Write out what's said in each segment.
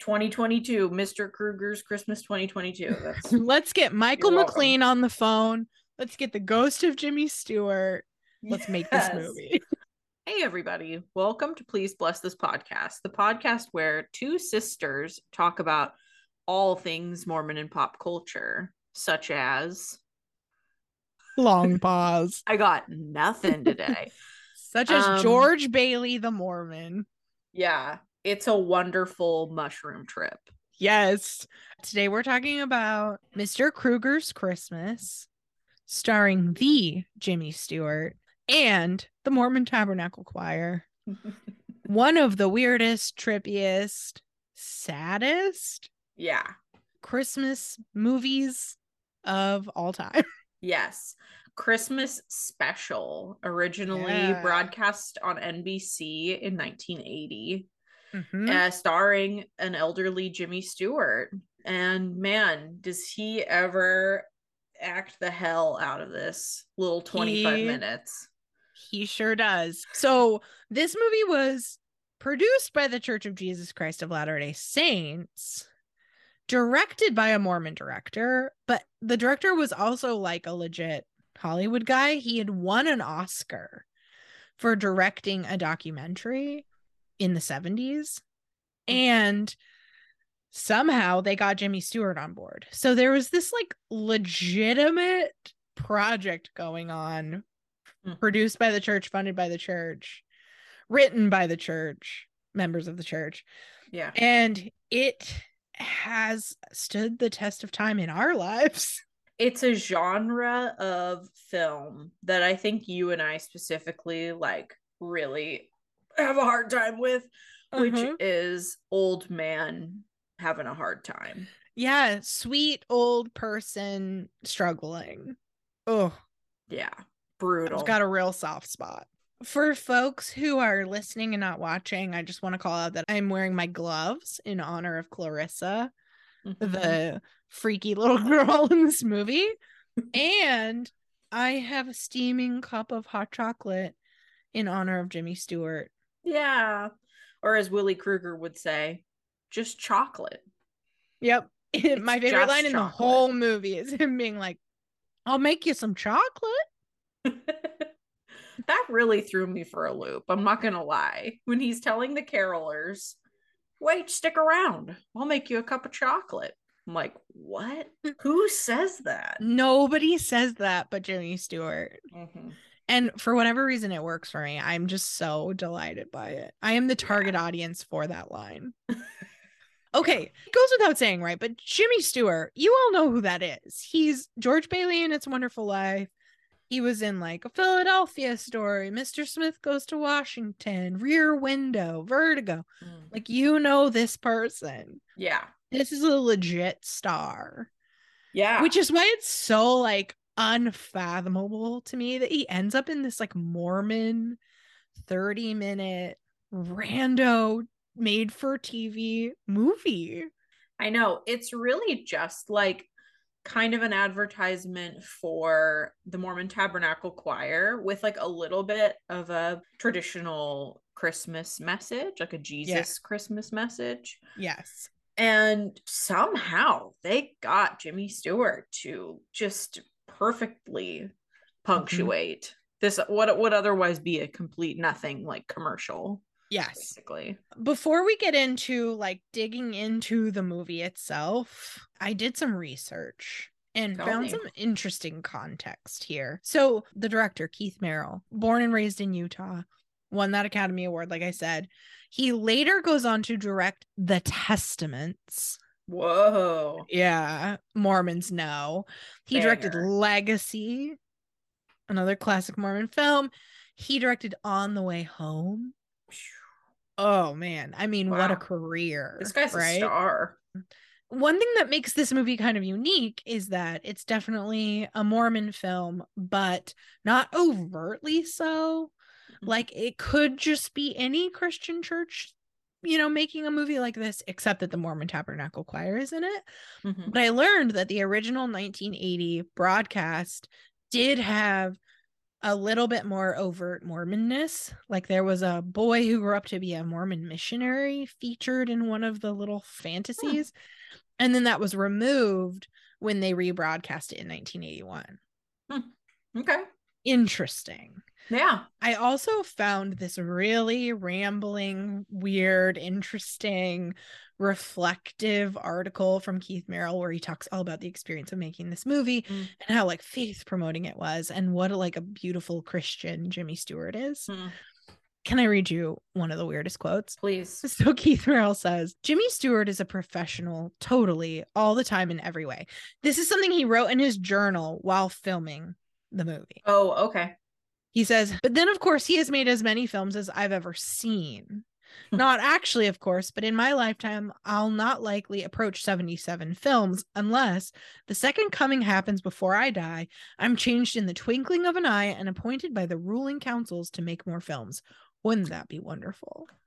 2022, Mr. Krueger's Christmas 2022. That's Let's get Michael McLean on the phone. Let's get the ghost of Jimmy Stewart. Let's make this movie. Hey, everybody. Welcome to Please Bless This Podcast, the podcast where two sisters talk about all things Mormon and pop culture, such as Long pause. I got nothing today. Such as Um, George Bailey the Mormon. yeah, it's a wonderful mushroom trip. Yes. Today we're talking about Mr. Krueger's Christmas, starring the Jimmy Stewart and the Mormon Tabernacle Choir. One of the weirdest, trippiest, saddest yeah, Christmas movies of all time. yes. Christmas special, originally Yeah. broadcast on NBC in 1980. Mhm. uh, starring an elderly Jimmy Stewart. And man, does he ever act the hell out of this little 25 He- minutes. He sure does. So, this movie was produced by the Church of Jesus Christ of Latter day Saints, directed by a Mormon director, but the director was also like a legit Hollywood guy. He had won an Oscar for directing a documentary in the 70s. And somehow they got Jimmy Stewart on board. So there was this like legitimate project going on Mhm. produced by the church, funded by the church, written by the church, members of the church. Yeah. And it has stood the test of time in our lives. It's a genre of film that I think you and I specifically like really have a hard time with, which Mhm. is old man having a hard time. Yeah, sweet old person struggling. Oh, Yeah. Brutal. I've got a real soft spot. For folks who are listening and not watching, I just want to call out that I'm wearing my gloves in honor of Clarissa, Mhm. the freaky little girl in this movie. and I have a steaming cup of hot chocolate in honor of Jimmy Stewart. Yeah. Or as Willie Krueger would say, just chocolate. Yep. my favorite line in the whole movie is him being like, I'll make you some chocolate. that really threw me for a loop. I'm not going to lie. When he's telling the carolers, wait, stick around. I'll make you a cup of chocolate. I'm like, what? Who says that? Nobody says that but Jimmy Stewart. Mhm. And for whatever reason, it works for me. I'm just so delighted by it. I am the target audience for that line. okay, it goes without saying, right? But Jimmy Stewart, you all know who that is. He's George Bailey in It's a Wonderful Life. He was in like a Philadelphia story, Mr. Smith Goes to Washington, Rear Window, Vertigo. Mm. Like, you know this person. Yeah. This is a legit star Yeah. which is why it's so like unfathomable to me that he ends up in this like Mormon 30 minute rando made for TV movie. I know. It's really just like kind of an advertisement for the Mormon Tabernacle Choir with like a little bit of a traditional Christmas message, like a Jesus Christmas message. Yes. And somehow they got Jimmy Stewart to just perfectly mm-hmm. punctuate this what would otherwise be a complete nothing like commercial Yes. basically. Before we get into like digging into the movie itself, I did some research and Tell found me. some interesting context here. So, the director, Keith Merrill, born and raised in Utah, won that Academy Award, like I said. He later goes on to direct The Testaments. Whoa. Yeah, Mormons know. He directed Legacy, another classic Mormon film. He directed On the Way Home. Oh man, I mean, what a career. This guy's right? a star. One thing that makes this movie kind of unique is that it's definitely a Mormon film, but not overtly so. Mhm. Like it could just be any Christian church, you know, making a movie like this, except that the Mormon Tabernacle Choir is in it. Mhm. But I learned that the original 1980 broadcast did have a little bit more overt Mormonness. Like there was a boy who grew up to be a Mormon missionary featured in one of the little fantasies. And then that was removed when they rebroadcast it in 1981. Hmm. Okay. Interesting. Yeah. I also found this really rambling, weird, interesting, reflective article from Keith Merrill where he talks all about the experience of making this movie mm. and how like faith promoting it was and what like a beautiful Christian Jimmy Stewart is. Mm. Can I read you one of the weirdest quotes? Please. So Keith Merrill says Jimmy Stewart is a professional totally all the time in every way. This is something he wrote in his journal while filming the movie. Oh, okay. He says, but then, of course, he has made as many films as I've ever seen. Hmm. not actually, of course, but in my lifetime, I'll not likely approach 77 films unless the second coming happens before I die. I'm changed in the twinkling of an eye and appointed by the ruling councils to make more films. Wouldn't that be wonderful?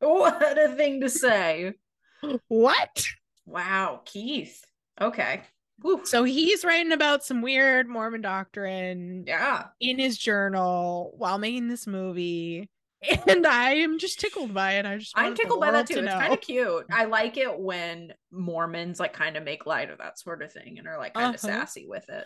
What a thing to say. what? Wow, Keith. Okay. So he's writing about some weird Mormon doctrine yeah. in his journal while making this movie. And I am just tickled by it. I just I'm tickled by that too. To it's kind of cute. I like it when Mormons like kind of make light of that sort of thing and are like kind of uh-huh. sassy with it.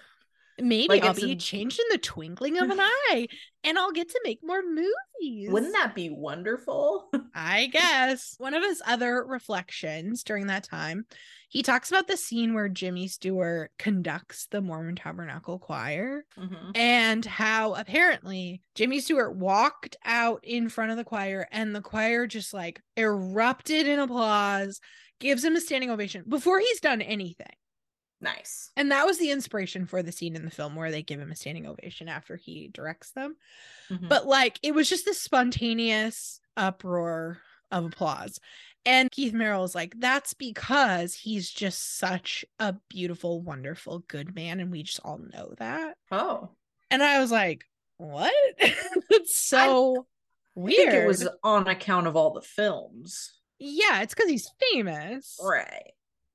Maybe like I'll be a... changed in the twinkling of an eye and I'll get to make more movies. Wouldn't that be wonderful? I guess. One of his other reflections during that time, he talks about the scene where Jimmy Stewart conducts the Mormon Tabernacle Choir mm-hmm. and how apparently Jimmy Stewart walked out in front of the choir and the choir just like erupted in applause, gives him a standing ovation before he's done anything. Nice. And that was the inspiration for the scene in the film where they give him a standing ovation after he directs them. Mm-hmm. But like it was just this spontaneous uproar of applause. And Keith Merrill is like, that's because he's just such a beautiful, wonderful, good man. And we just all know that. Oh. And I was like, what? it's so I, weird. I think it was on account of all the films. Yeah, it's because he's famous. Right.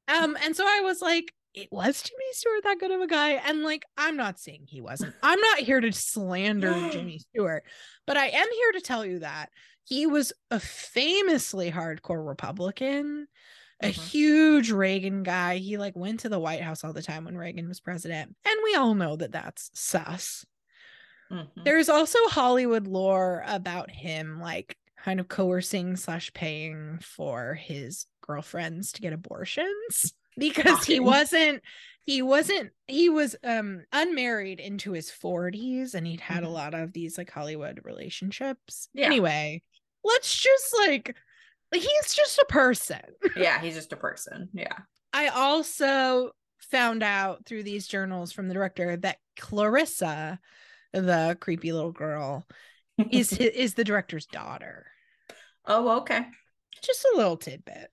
Um, and so I was like, it was Jimmy Stewart that good of a guy? And like, I'm not saying he wasn't. I'm not here to slander Jimmy Stewart, but I am here to tell you that he was a famously hardcore Republican, a mm-hmm. huge Reagan guy. He like went to the White House all the time when Reagan was president. And we all know that that's sus. Mm-hmm. There's also Hollywood lore about him, like kind of coercing slash paying for his girlfriends to get abortions because he wasn't he wasn't he was um unmarried into his 40s and he'd had mm-hmm. a lot of these like hollywood relationships yeah. anyway let's just like he's just a person. Yeah he's just a person. Yeah. I also found out through these journals from the director that clarissa the creepy little girl is is the director's daughter. Oh okay. Just a little tidbit.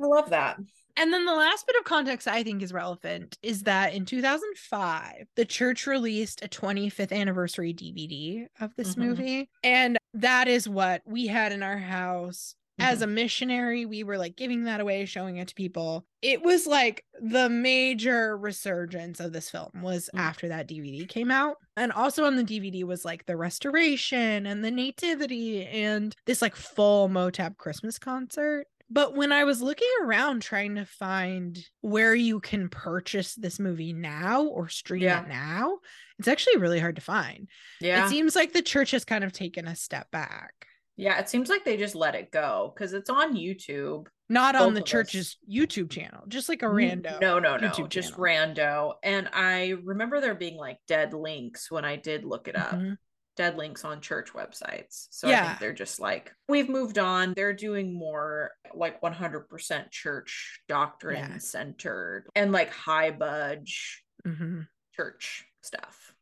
I love that. And then the last bit of context I think is relevant is that in 2005, the church released a 25th anniversary DVD of this mm-hmm. movie. And that is what we had in our house. Mm-hmm. As a missionary, we were like giving that away, showing it to people. It was like the major resurgence of this film was mm-hmm. after that DVD came out. And also on the DVD was like the restoration and the nativity and this like full Motab Christmas concert. But when I was looking around trying to find where you can purchase this movie now or stream yeah. it now, it's actually really hard to find. Yeah. It seems like the church has kind of taken a step back. Yeah, it seems like they just let it go because it's on YouTube. Not on the church's us. YouTube channel, just like a rando. No, no, no, YouTube just channel. rando. And I remember there being like dead links when I did look it up. Mm-hmm dead links on church websites. So yeah. I think they're just like, we've moved on. They're doing more like 100% church doctrine yeah. centered and like high budge mm-hmm. church stuff.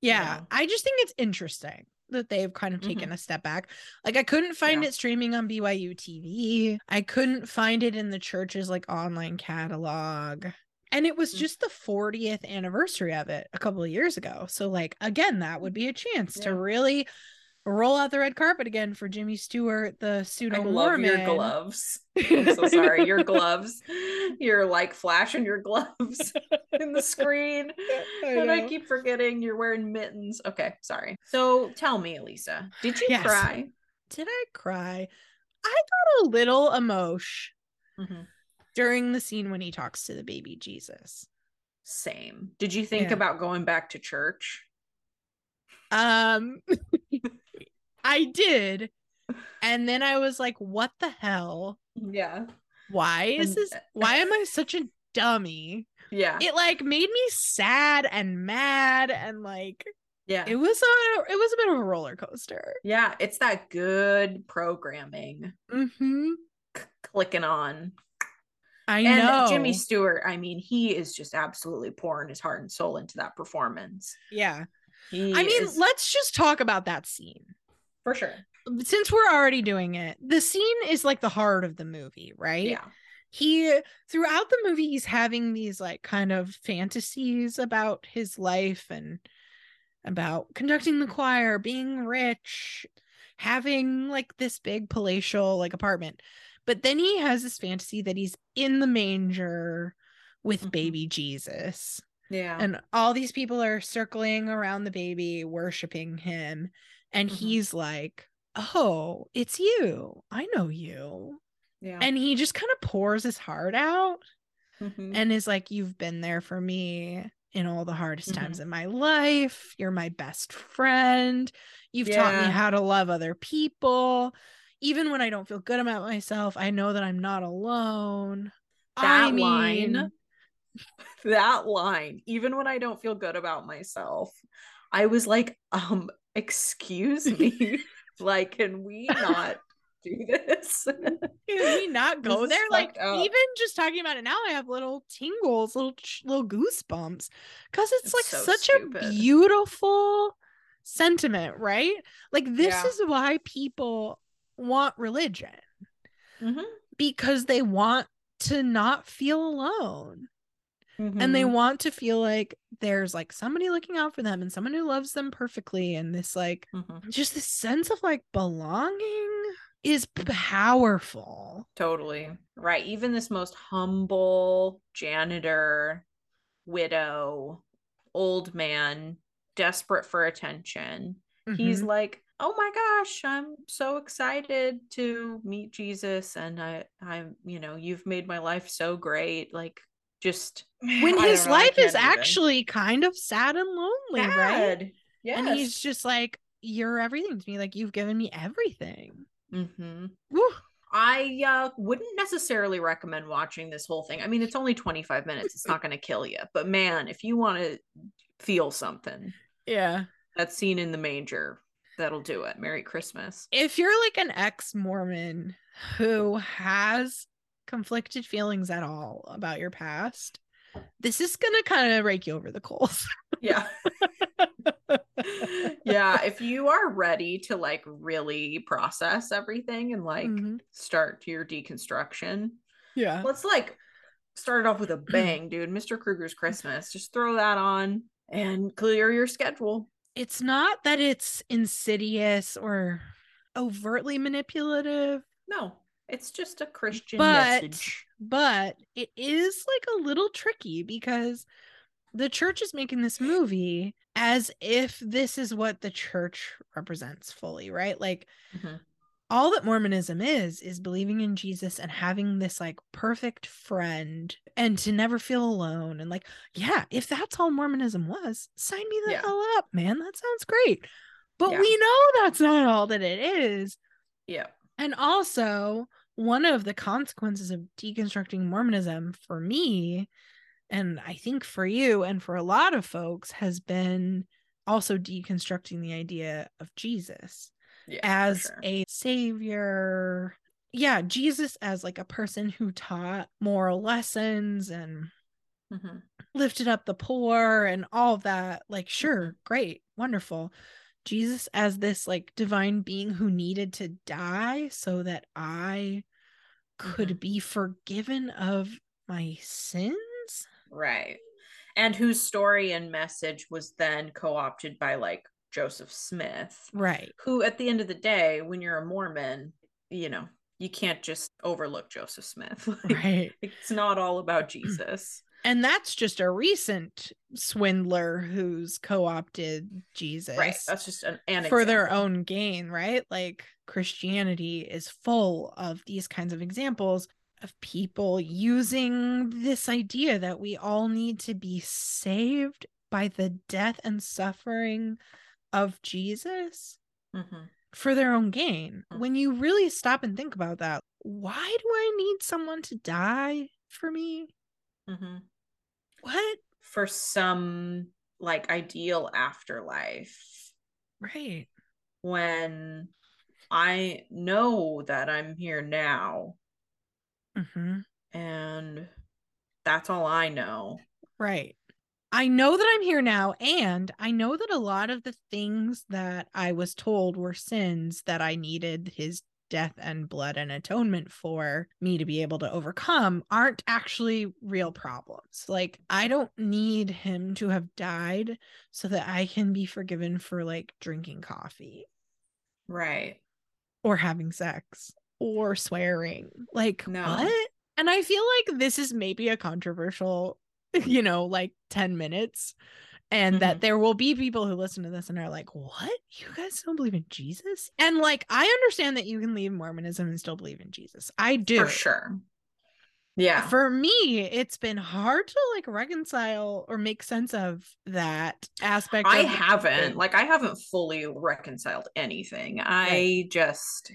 Yeah. You know? I just think it's interesting that they've kind of taken mm-hmm. a step back. Like I couldn't find yeah. it streaming on BYU TV. I couldn't find it in the church's like online catalog and it was mm. just the 40th anniversary of it a couple of years ago so like again that would be a chance yeah. to really roll out the red carpet again for Jimmy Stewart, the pseudo I love your gloves. I'm so sorry. Your gloves. You're like flashing your gloves in the screen. I and I keep forgetting you're wearing mittens. Okay, sorry. So tell me, Elisa, did you Yes. cry? Did I cry? I got a little emotion Mhm. During the scene when he talks to the baby Jesus. Same. Did you think Yeah. about going back to church? Um I did. And then I was like, what the hell? Yeah. Why is this why am I such a dummy? Yeah. It like made me sad and mad and like yeah. it was a it was a bit of a roller coaster. yeah. It's that good programming Mm-hmm. c- clicking on. I and know. Jimmy Stewart, I mean, he is just absolutely pouring his heart and soul into that performance. Yeah. He I mean, is- let's just talk about that scene. for sure. Since we're already doing it, the scene is like the heart of the movie, right? Yeah. He throughout the movie he's having these like kind of fantasies about his life and about conducting the choir, being rich, having like this big palatial like apartment. But then he has this fantasy that he's in the manger with Mhm. baby Jesus. Yeah. and all these people are circling around the baby worshiping him and Mhm. he's like oh it's you i know you yeah. and he just kind of pours his heart out Mhm. and is like you've been there for me in all the hardest Mm-hmm. times in my life you're my best friend you've taught me how to love other people even when i don't feel good about myself i know that i'm not alone I That line- mean, that line, even when I don't feel good about myself, I was like, um, excuse me. like, can we not do this? Can we not go there? Like up. even just talking about it now, I have little tingles, little little goosebumps, because it's, It's like so such stupid. a beautiful sentiment, right? Like this Yeah. is why people want religion Mhm. because they want to not feel alone and they Mhm. want to feel like there's like somebody looking out for them and someone who loves them perfectly and this like Mhm. just this sense of like belonging is powerful. Totally. Right. Even this most humble janitor, widow, old man, desperate for attention. He's Mhm. like, "Oh my gosh, I'm so excited to meet Jesus and I I'm, you know, you've made my life so great." Like just when I his know, life is even. actually kind of sad and lonely, right? Sad. Yes. And he's just like, You're everything to me. Like, you've given me everything. mm-hmm. I uh, wouldn't necessarily recommend watching this whole thing. I mean, it's only 25 minutes. It's not going to kill you. But man, if you want to feel something, Yeah. That scene in the manger, that'll do it. Merry Christmas. If you're like an ex Mormon who has conflicted feelings at all about your past, this is going to kind of rake you over the coals. Yeah. yeah. If you are ready to like really process everything and like Mhm. start your deconstruction, Yeah. let's like start it off with a bang, dude. Mr. Krueger's Christmas. Just throw that on and clear your schedule. It's not that it's insidious or overtly manipulative. No, it's just a Christian But- message. but it is like a little tricky because the church is making this movie as if this is what the church represents fully, right? Like Mhm. All that Mormonism is is believing in Jesus and having this like perfect friend and to never feel alone and like yeah, if that's all Mormonism was, sign me the Yeah. hell up, man. That sounds great. But Yeah. we know that's not all that it is. Yeah. And also, one of the consequences of deconstructing Mormonism for me, and I think for you and for a lot of folks, has been also deconstructing the idea of Jesus Yeah. as sure. a savior. Yeah, Jesus as like a person who taught moral lessons and Mhm. lifted up the poor and all of that. Like, Mm-hmm. sure, great, wonderful. Jesus as this like divine being who needed to die so that I could Mhm. be forgiven of my sins. Right. And whose story and message was then co opted by like Joseph Smith. Right. Who, at the end of the day, when you're a Mormon, you know, you can't just overlook Joseph Smith. Like, Right. It's not all about Jesus. And that's just a recent swindler who's co-opted Jesus. Right. That's just an, an for their own gain, right? Like Christianity is full of these kinds of examples of people using this idea that we all need to be saved by the death and suffering of Jesus Mhm. for their own gain. Mm. When you really stop and think about that, why do I need someone to die for me? Mhm. What? For some like ideal afterlife Right. when I know that I'm here now hmm and that's all I know. Right. I know that I'm here now, and I know that a lot of the things that I was told were sins that I needed his death and blood and atonement for me to be able to overcome aren't actually real problems. Like, I don't need him to have died so that I can be forgiven for like drinking coffee Right. or having sex or swearing. Like, No. what? And I feel like this is maybe a controversial, you know, like 10 minutes. And that Mhm. there will be people who listen to this and are like, what? You guys don't believe in Jesus? And like, I understand that you can leave Mormonism and still believe in Jesus. I do. For sure. Yeah. For me, it's been hard to like reconcile or make sense of that aspect. I of haven't like I haven't fully reconciled anything. I just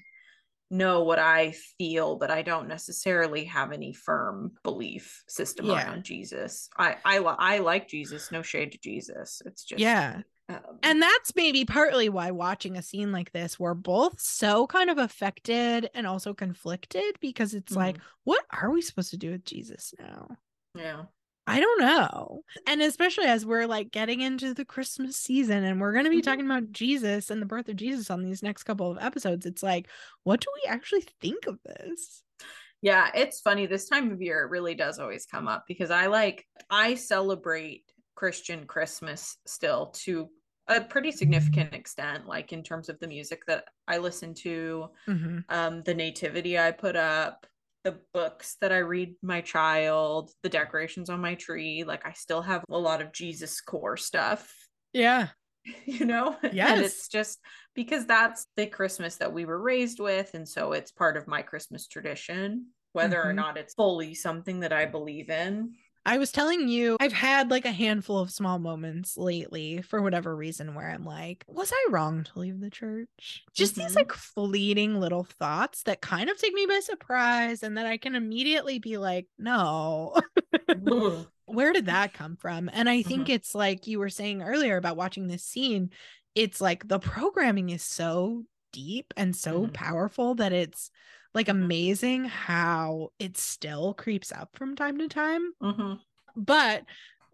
know what I feel, but I don't necessarily have any firm belief system Yeah. around Jesus. I I I like Jesus, no shade to Jesus. It's just yeah. um, And that's maybe partly why watching a scene like this, we're both so kind of affected and also conflicted because it's like, Mhm. what are we supposed to do with Jesus now? yeah. I don't know. And especially as we're like getting into the Christmas season and we're going to be Mhm. talking about Jesus and the birth of Jesus on these next couple of episodes, it's like, what do we actually think of this? Yeah, it's funny. This time of year, it really does always come up because I like, I celebrate Christian Christmas still to a pretty significant extent, like in terms of the music that I listen to, Mhm. um, the nativity I put up, the books that I read my child, the decorations on my tree. Like, I still have a lot of Jesus core stuff Yeah. you know? And Yes. it's just because that's the Christmas that we were raised with. And so it's part of my Christmas tradition, whether or Mhm. not it's fully something that I believe in. I was telling you, I've had like a handful of small moments lately for whatever reason where I'm like, was I wrong to leave the church? Just these Mhm. like fleeting little thoughts that kind of take me by surprise and then I can immediately be like, no. Where did that come from? And I think Mm-hmm. it's like you were saying earlier about watching this scene, it's like the programming is so deep and so Mhm. powerful that it's like amazing how it still creeps up from time to time Mhm. but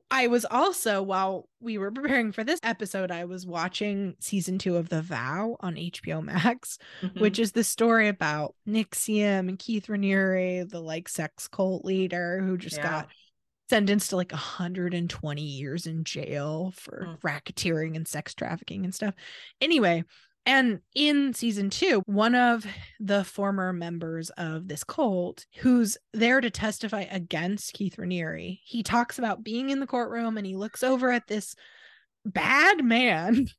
I was also while we were preparing for this episode, I was watching season two of The Vow on HBO Max, Mhm. which is the story about NXIVM and Keith Raniere, the like sex cult leader who just Yeah. got sentenced to like 120 years in jail for Mm. racketeering and sex trafficking and stuff. Anyway, and in season two, one of the former members of this cult who's there to testify against Keith Raniere, he talks about being in the courtroom and he looks over at this bad man.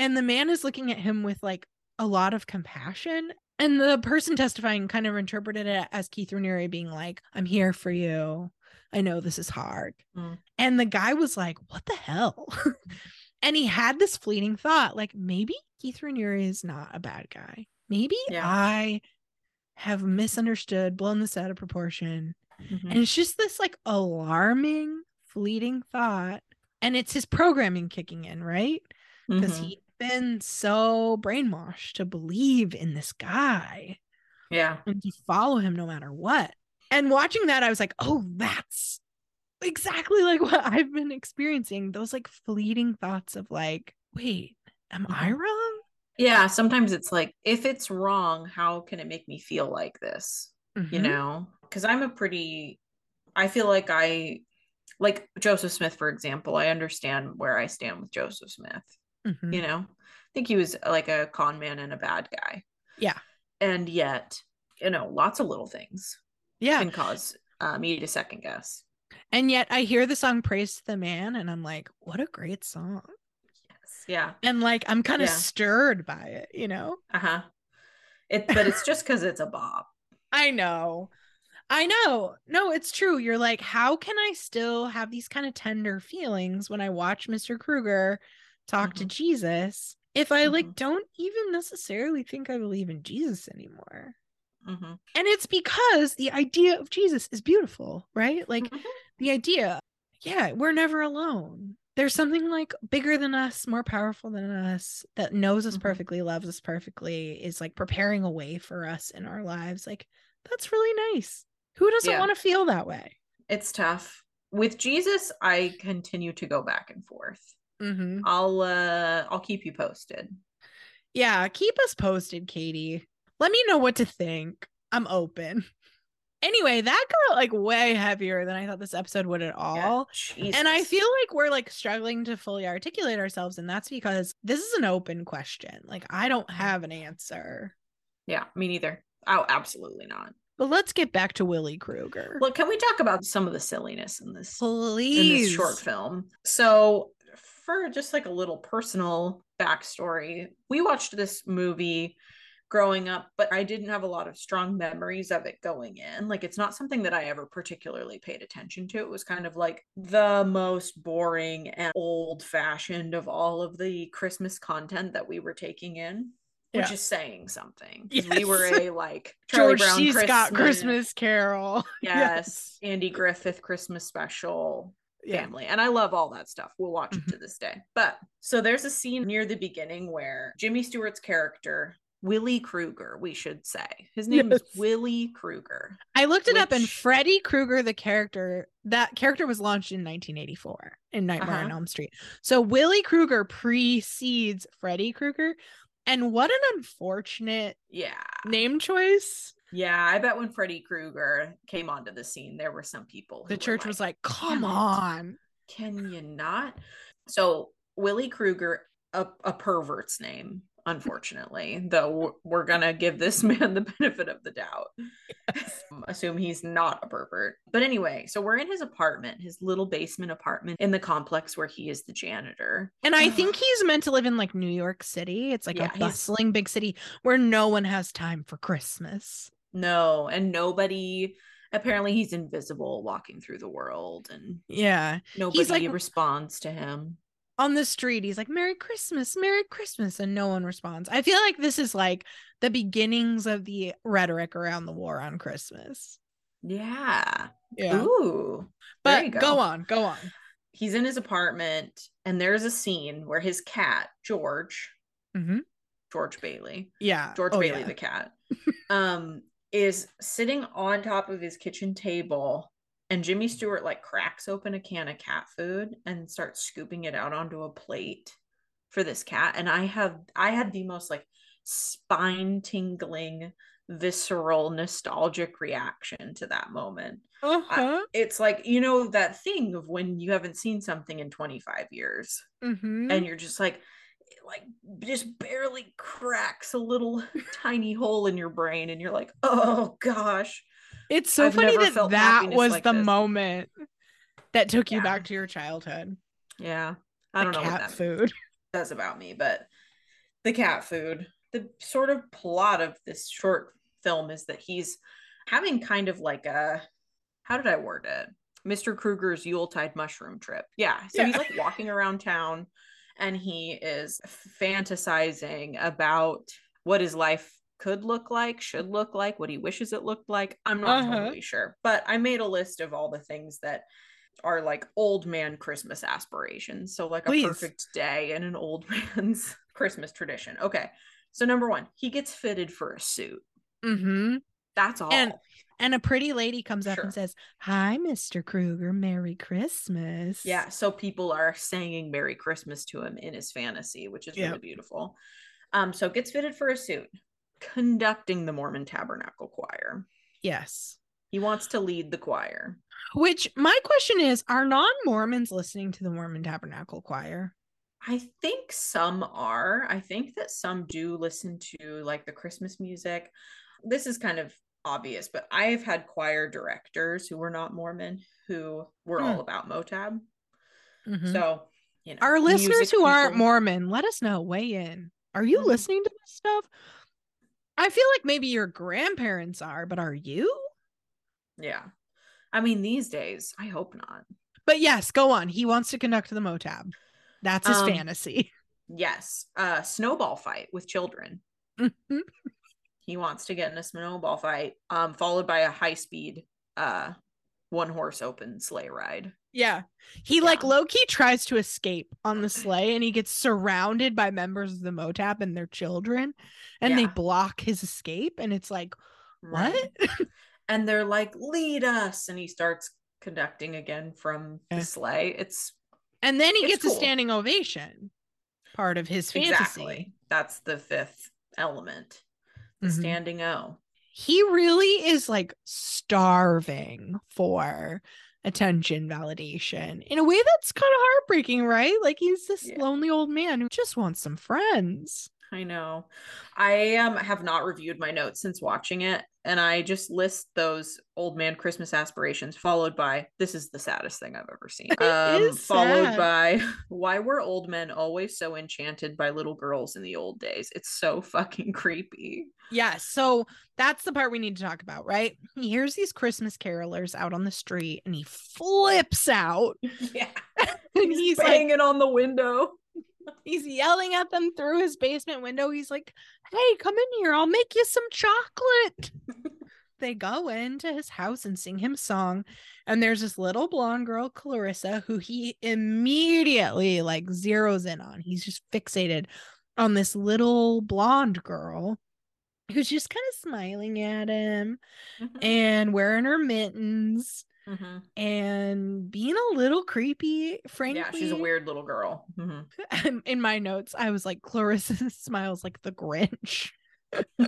And the man is looking at him with like a lot of compassion. And the person testifying kind of interpreted it as Keith Raniere being like, I'm here for you. I know this is hard. Mm. And the guy was like, What the hell? and he had this fleeting thought like, maybe Keith Raniere is not a bad guy. Maybe Yeah. I have misunderstood, blown this out of proportion. Mhm. And it's just this like alarming, fleeting thought. And it's his programming kicking in, right? Because Mhm. he's been so brainwashed to believe in this guy yeah. and to follow him no matter what. And watching that, I was like, oh, that's exactly like what I've been experiencing. Those like fleeting thoughts of like, wait, am I Mhm. wrong? Yeah. Sometimes it's like, if it's wrong, how can it make me feel like this? you Mhm. know because i'm a pretty i feel like i like joseph smith for example i understand where i stand with joseph smith Mhm. you know i think he was like a con man and a bad guy Yeah. and yet you know lots of little things Yeah. can cause uh, me to second guess And yet I hear the song Praise to the Man and I'm like, what a great song. Yeah And like I'm kind of Yeah. stirred by it, you know? uh-huh it but it's just because it's a bob I know. I know. No, it's true. You're like, how can I still have these kind of tender feelings when I watch Mr. Krueger talk to Mhm. Jesus if I like Mhm. don't even necessarily think I believe in Jesus anymore? hmm And it's because the idea of Jesus is beautiful, right? Like Mhm. the idea, yeah, we're never alone. There's something like bigger than us, more powerful than us, that knows us Mhm. perfectly, loves us perfectly, is like preparing a way for us in our lives. Like, that's really nice. Who doesn't Yeah. want to feel that way? it's tough with jesus i continue to go back and forth Mm-hmm. i'll uh i'll keep you posted Yeah, keep us posted, Katie. Let me know what to think. I'm open. Anyway, that got like way heavier than I thought this episode would at all. Yeah, And I feel like we're like struggling to fully articulate ourselves. And that's because this is an open question. Like, I don't have an answer. yeah me neither oh absolutely not But let's get back to Willie Krueger. Look, can we talk about some of the silliness in this in Please. this short film? So, for just like a little personal backstory, we watched this movie growing up, but I didn't have a lot of strong memories of it going in. Like, it's not something that I ever particularly paid attention to. It was kind of like the most boring and old fashioned of all of the Christmas content that we were taking in. Which Yeah. is saying something. 'cause We were a like Charlie George Brown C. Christmas, Scott Christmas Carol. yes, Andy Griffith Christmas special Yeah. family. And I love all that stuff. We'll watch Mhm. it to this day. But so there's a scene near the beginning where Jimmy Stewart's character, Willie Krueger, we should say. His name Yes. is Willie Krueger. I looked it up, and Freddy Krueger, the character, that character was launched in 1984 in Nightmare on Uh-huh. Elm Street. So Willie Krueger precedes Freddy Krueger. And what an unfortunate Yeah. name choice. Yeah. I bet when Freddy Krueger came onto the scene, there were some people who The church was like, come on. Can you not? So Willie Krueger, a, a pervert's name, unfortunately, though we're gonna give this man the benefit of the doubt. Um, assume he's not a pervert. But anyway, so we're in his apartment, his little basement apartment in the complex where he is the janitor. And I think he's meant to live in like New York City. It's like Yeah, a bustling big city where no one has time for Christmas. No, and nobody apparently he's invisible walking through the world and Yeah. nobody like- responds to him. On the street, he's like, Merry Christmas, Merry Christmas. And no one responds. I feel like this is like the beginnings of the rhetoric around the war on Christmas. Yeah. Yeah. Ooh. but go. go. on, go on. he's in his apartment and there's a scene where his cat george Mhm. george bailey Yeah. george Oh, bailey yeah. the cat um is sitting on top of his kitchen table and jimmy stewart like cracks open a can of cat food and starts scooping it out onto a plate for this cat and i have i had the most like spine tingling visceral nostalgic reaction to that moment Uh-huh. it's like you know that thing of when you haven't seen something in 25 years Mhm. and you're just like like just barely cracks a little tiny hole in your brain and you're like oh gosh It's so I've funny that that was like the this. moment that took you Yeah. back to your childhood. yeah i don't know what cat that food. says about me but the cat food the sort of plot of this short film is that he's having kind of like a how did i word it mr krueger's yuletide mushroom trip yeah so he's like walking around town and he is fantasizing about what his life could look like should look like what he wishes it looked like i'm not Uh-huh. totally sure but i made a list of all the things that are like old man Christmas aspirations. So like a Please. perfect day in an old man's Christmas tradition. Okay. So number one, he gets fitted for a suit. Mm-hmm. That's all. And and a pretty lady comes up Sure. and says, Hi, Mr. Krueger, Merry Christmas. yeah. So people are singing Merry Christmas to him in his fantasy, which is really beautiful. Um, so gets fitted for a suit, conducting the Mormon Tabernacle Choir. Yes. He wants to lead the choir. Which my question is, are non-Mormons listening to the Mormon Tabernacle Choir? I think some are. I think that some do listen to like the Christmas music. This is kind of obvious, but I have had choir directors who were not Mormon who were Hmm. all about Motab. Mhm. So, you know, Our listeners who aren't Mormon, let us know. Weigh in. Are you Mhm. listening to this stuff? I feel like maybe your grandparents are, but are you? Yeah. I mean, these days, I hope not. But yes, go on. He wants to conduct the Motab. That's his Um, fantasy. Yes. Uh snowball fight with children. Mhm. He wants to get in a snowball fight, um, followed by a high speed uh one horse open sleigh ride. Yeah. He like Yeah. low key tries to escape on the sleigh and he gets surrounded by members of the Motab and their children and they block his escape. And it's like, what? and they're like, lead us. And he starts conducting again from Yeah. the sleigh. It's And then he gets a standing ovation. Part of his fantasy. exactly that's the fifth element. The Mhm. standing O. he really is like starving for attention validation in a way that's kind of heartbreaking right like he's this Yeah. lonely old man who just wants some friends I know. I um have not reviewed my notes since watching it, and I just list those old man Christmas aspirations, followed by this is the saddest thing I've ever seen. It Um, is followed by why were old men always so enchanted by little girls in the old days? It's so fucking creepy. yeah so that's the part we need to talk about right he hears these christmas carolers out on the street and he flips out Yeah, and he's like banging on the window. He's yelling at them through his basement window. He's like hey come in here. I'll make you some chocolate. They go into his house and sing him a song and there's this little blonde girl clarissa who he immediately like zeroes in on. He's just fixated on this little blonde girl who's just kind of smiling at him Mhm, and wearing her mittens mhm. and being a little creepy frankly Yeah, she's a weird little girl. Mhm. in my notes i was like clarissa smiles like the grinch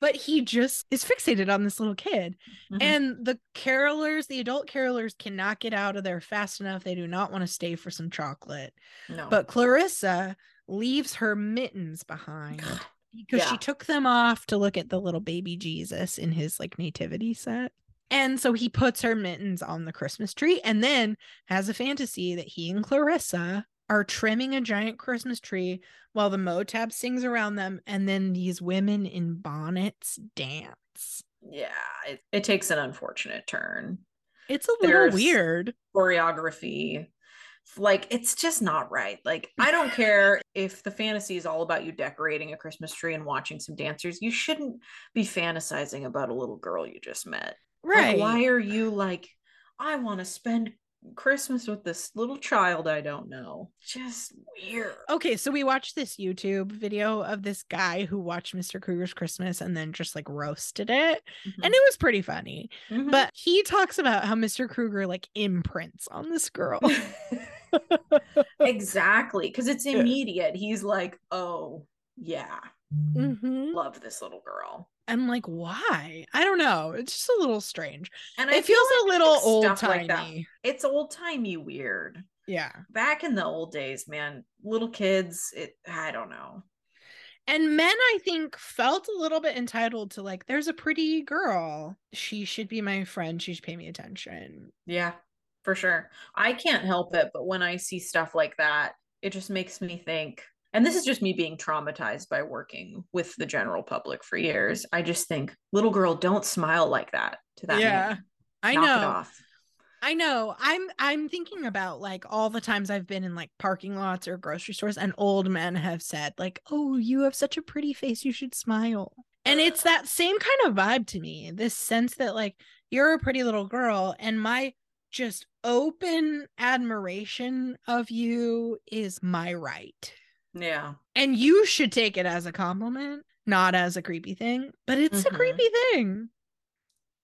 but he just is fixated on this little kid Mhm. and the carolers the adult carolers cannot get out of there fast enough they do not want to stay for some chocolate no, but clarissa leaves her mittens behind because she took them off to look at the little baby jesus in his like nativity set and so he puts her mittens on the christmas tree and then has a fantasy that he and clarissa are trimming a giant christmas tree while the motab sings around them and then these women in bonnets dance. Yeah, it, it takes an unfortunate turn. it's a little There's- weird. choreography. Like it's just not right. Like i don't care if the fantasy is all about you decorating a christmas tree and watching some dancers. You shouldn't be fantasizing about a little girl you just met Like, right. why are you like i want to spend christmas with this little child i don't know. Just weird. Okay so we watched this youtube video of this guy who watched mr krueger's christmas and then just like roasted it and it was pretty funny Mhm. but he talks about how mr krueger like imprints on this girl. Exactly because it's immediate. He's like oh yeah. Mhm. love this little girl and like why? I don't know it's just a little strange. And it feel feels a like little stuff old like timey. It's old timey weird. Yeah. Back in the old days, man, little kids, it I don't know. and men i think felt a little bit entitled to like there's a pretty girl. She should be my friend. She should pay me attention. Yeah, for sure. I can't help it, but when I see stuff like that, it just makes me think and this is just me being traumatized by working with the general public for years. I just think, little girl, don't smile like that to that Yeah, man. i Knock know. I know. I'm I'm thinking about like all the times I've been in like parking lots or grocery stores and old men have said like, "Oh, you have such a pretty face, you should smile." And it's that same kind of vibe to me. This sense that like you're a pretty little girl and my just open admiration of you is my right. Yeah. And you should take it as a compliment, not as a creepy thing, but it's a Mhm. creepy thing.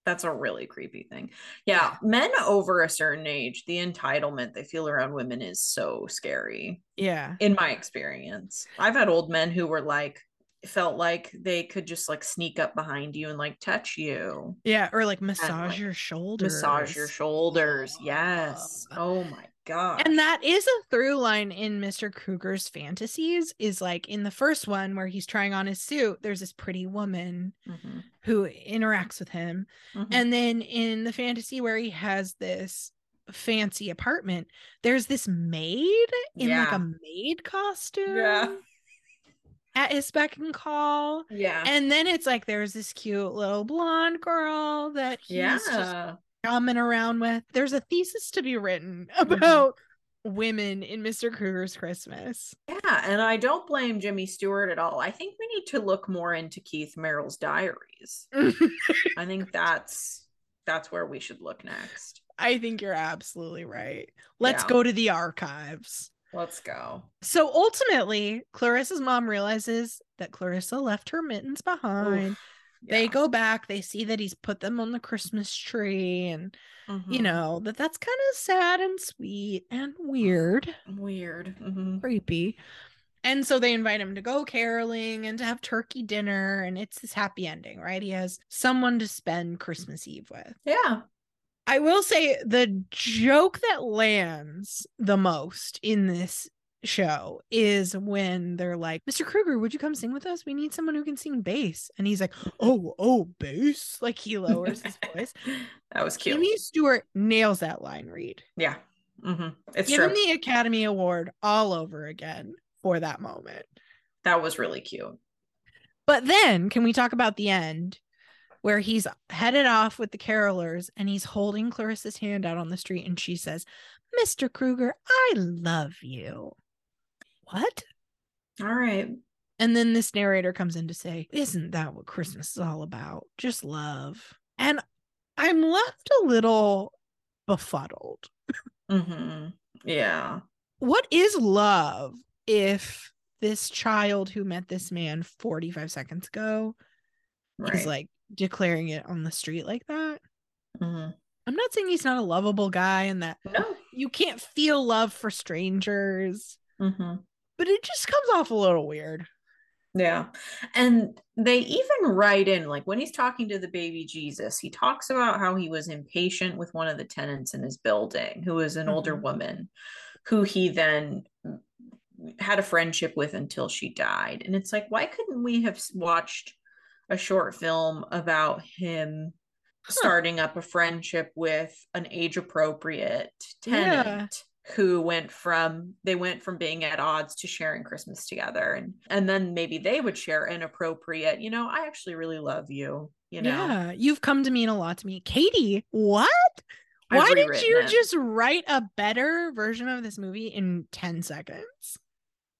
That's a really creepy thing. Yeah, men over a certain age, the entitlement they feel around women is so scary. Yeah. in my experience. I've had old men who were like felt like they could just like sneak up behind you and like touch you, Yeah, or like massage like, your shoulders. massage your shoulders. Yes. Oh my god. And that is a through line in Mr. Krueger's fantasies is like in the first one where he's trying on his suit, there's this pretty woman Mhm, who interacts with him. mhm. And then in the fantasy where he has this fancy apartment, there's this maid in like a maid costume Yeah. at his beck and call. yeah. And then it's like there's this cute little blonde girl that he's just coming around with. There's a thesis to be written Mm-hmm. about women in Mr. Krueger's Christmas. Yeah, and I don't blame Jimmy Stewart at all. I think we need to look more into Keith Merrill's diaries. I think that's that's where we should look next. I think you're absolutely right. Let's Yeah. go to the archives. Let's go. So ultimately, Clarissa's mom realizes that Clarissa left her mittens behind. Oof, They go back, they see that he's put them on the Christmas tree, and you Mhm. know that that's kind of sad and sweet and weird, weird. Mhm. creepy. And so they invite him to go caroling and to have turkey dinner, and it's this happy ending, right? He has someone to spend Christmas Eve with. Yeah. I will say the joke that lands the most in this show is when they're like, Mr. Krueger, would you come sing with us? We need someone who can sing bass. And he's like, Oh, oh, bass. Like he lowers his voice. That was cute. Jimmy Stewart nails that line read. Yeah. hmm It's Give true. him the Academy Award all over again for that moment. that was really cute. But then can we talk about the end where he's headed off with the carolers and he's holding Clarissa's hand out on the street and she says, Mr. Krueger, I love you. What? All right. And then this narrator comes in to say, Isn't that what Christmas is all about? Just love. And I'm left a little befuddled. hmm Yeah. What is love if this child who met this man 45 seconds ago Right. is like declaring it on the street like that? Mhm. I'm not saying he's not a lovable guy and that No. you can't feel love for strangers, hmm but it just comes off a little weird. Yeah. And they even write in, like when he's talking to the baby Jesus, he talks about how he was impatient with one of the tenants in his building, who was an older Mhm. woman, who he then had a friendship with until she died. And it's like, why couldn't we have watched a short film about him starting up a friendship with an age appropriate tenant? Who went from they went from being at odds to sharing christmas together and and then maybe they would share inappropriate you know i actually really love you you know Yeah, you've come to mean a lot to me. Katie, what? I've Why did rewritten you it. just write a better version of this movie in 10 seconds?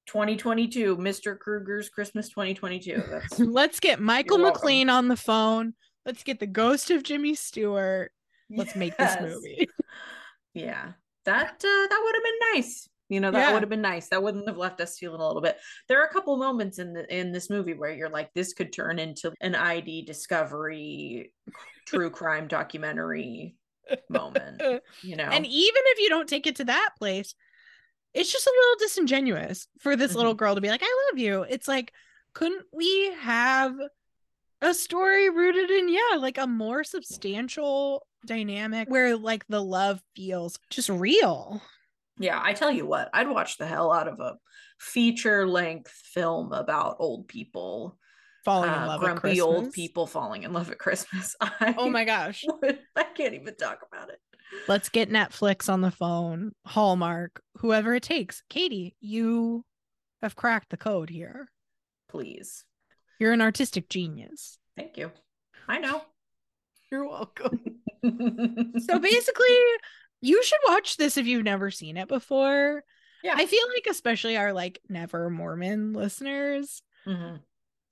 2022 mr krueger's christmas 2022 Let's get Michael McLean on the phone. Let's get the ghost of Jimmy Stewart. Let's make this movie. yeah that uh, that would have been nice. You know that Yeah. would have been nice. That wouldn't have left us feeling a little bit. There are a couple moments in the in this movie where you're like this could turn into an id discovery true crime documentary moment you know? And even if you don't take it to that place, it's just a little disingenuous for this little girl to be like, I love you. It's like, couldn't we have a story rooted in, yeah, like a more substantial dynamic where like the love feels just real? Yeah, I tell you what, I'd watch the hell out of a feature length film about old people, Falling in uh, love with grumpy old Christmas. people falling in love at Christmas. I Oh my gosh. would- I can't even talk about it. Let's get Netflix on the phone, Hallmark, whoever it takes. Katie, you have cracked the code here. Please. You're an artistic genius. Thank you. I know. You're welcome. so basically you should watch this if you've never seen it before yeah. i feel like especially our like never mormon listeners Mhm.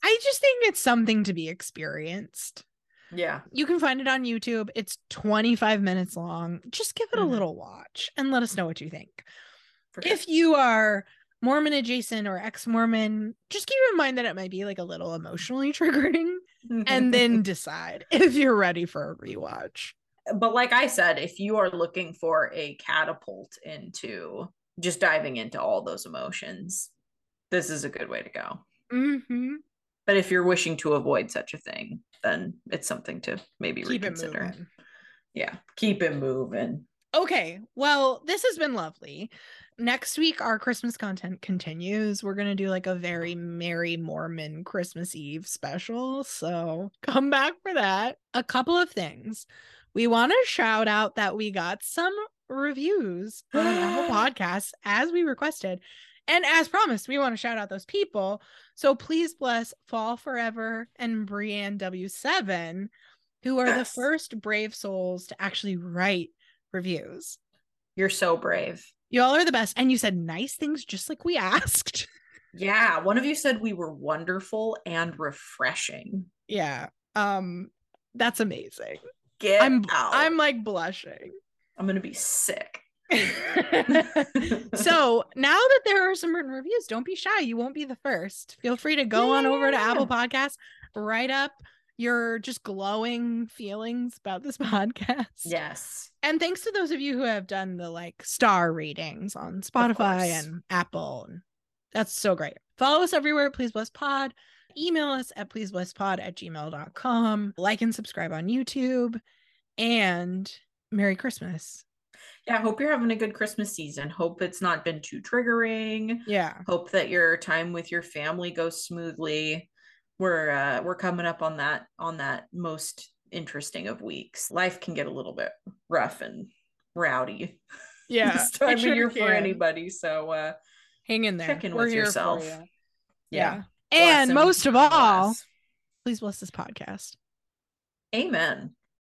i just think it's something to be experienced Yeah. you can find it on youtube it's 25 minutes long just give it Mhm. a little watch and let us know what you think sure. if you are mormon adjacent or ex-mormon just keep in mind that it might be like a little emotionally triggering and then decide if you're ready for a rewatch but like I said, if you are looking for a catapult into just diving into all those emotions, this is a good way to go. mm-hmm. But if you're wishing to avoid such a thing, then it's something to maybe keep reconsider. Yeah, keep it moving. Okay. Well, this has been lovely. Next week, our Christmas content continues. We're going to do like a very Merry Mormon Christmas Eve special. So come back for that. A couple of things. We want to shout out that we got some reviews on Apple Podcasts as we requested. And as promised, we want to shout out those people. So please bless Fall Forever and Brienne W7, who are Yes. the first brave souls to actually write reviews. You're so brave. Y'all are the best. And you said nice things just like we asked. Yeah, one of you said we were wonderful and refreshing. yeah. Um, that's amazing. Get I'm out. I'm like blushing. I'm gonna be sick. so now that there are some written reviews, don't be shy. You won't be the first. Feel free to go on over to Apple Podcasts, write up your just glowing feelings about this podcast. Yes. And thanks to those of you who have done the like star ratings on Spotify and Apple. That's so great. Follow us everywhere. Please bless pod. Email us at pleaseblesspod at gmail.com. Like and subscribe on YouTube. And Merry Christmas. Yeah, hope you're having a good Christmas season. Hope it's not been too triggering. Yeah. Hope that your time with your family goes smoothly. We're uh we're coming up on that on that most interesting of weeks. Life can get a little bit rough and rowdy Yeah. this time it of sure year for anybody. So uh Hang in there. Check in We're with yourself. ya. yeah. And Bless most of all, bless. please bless this podcast. Amen.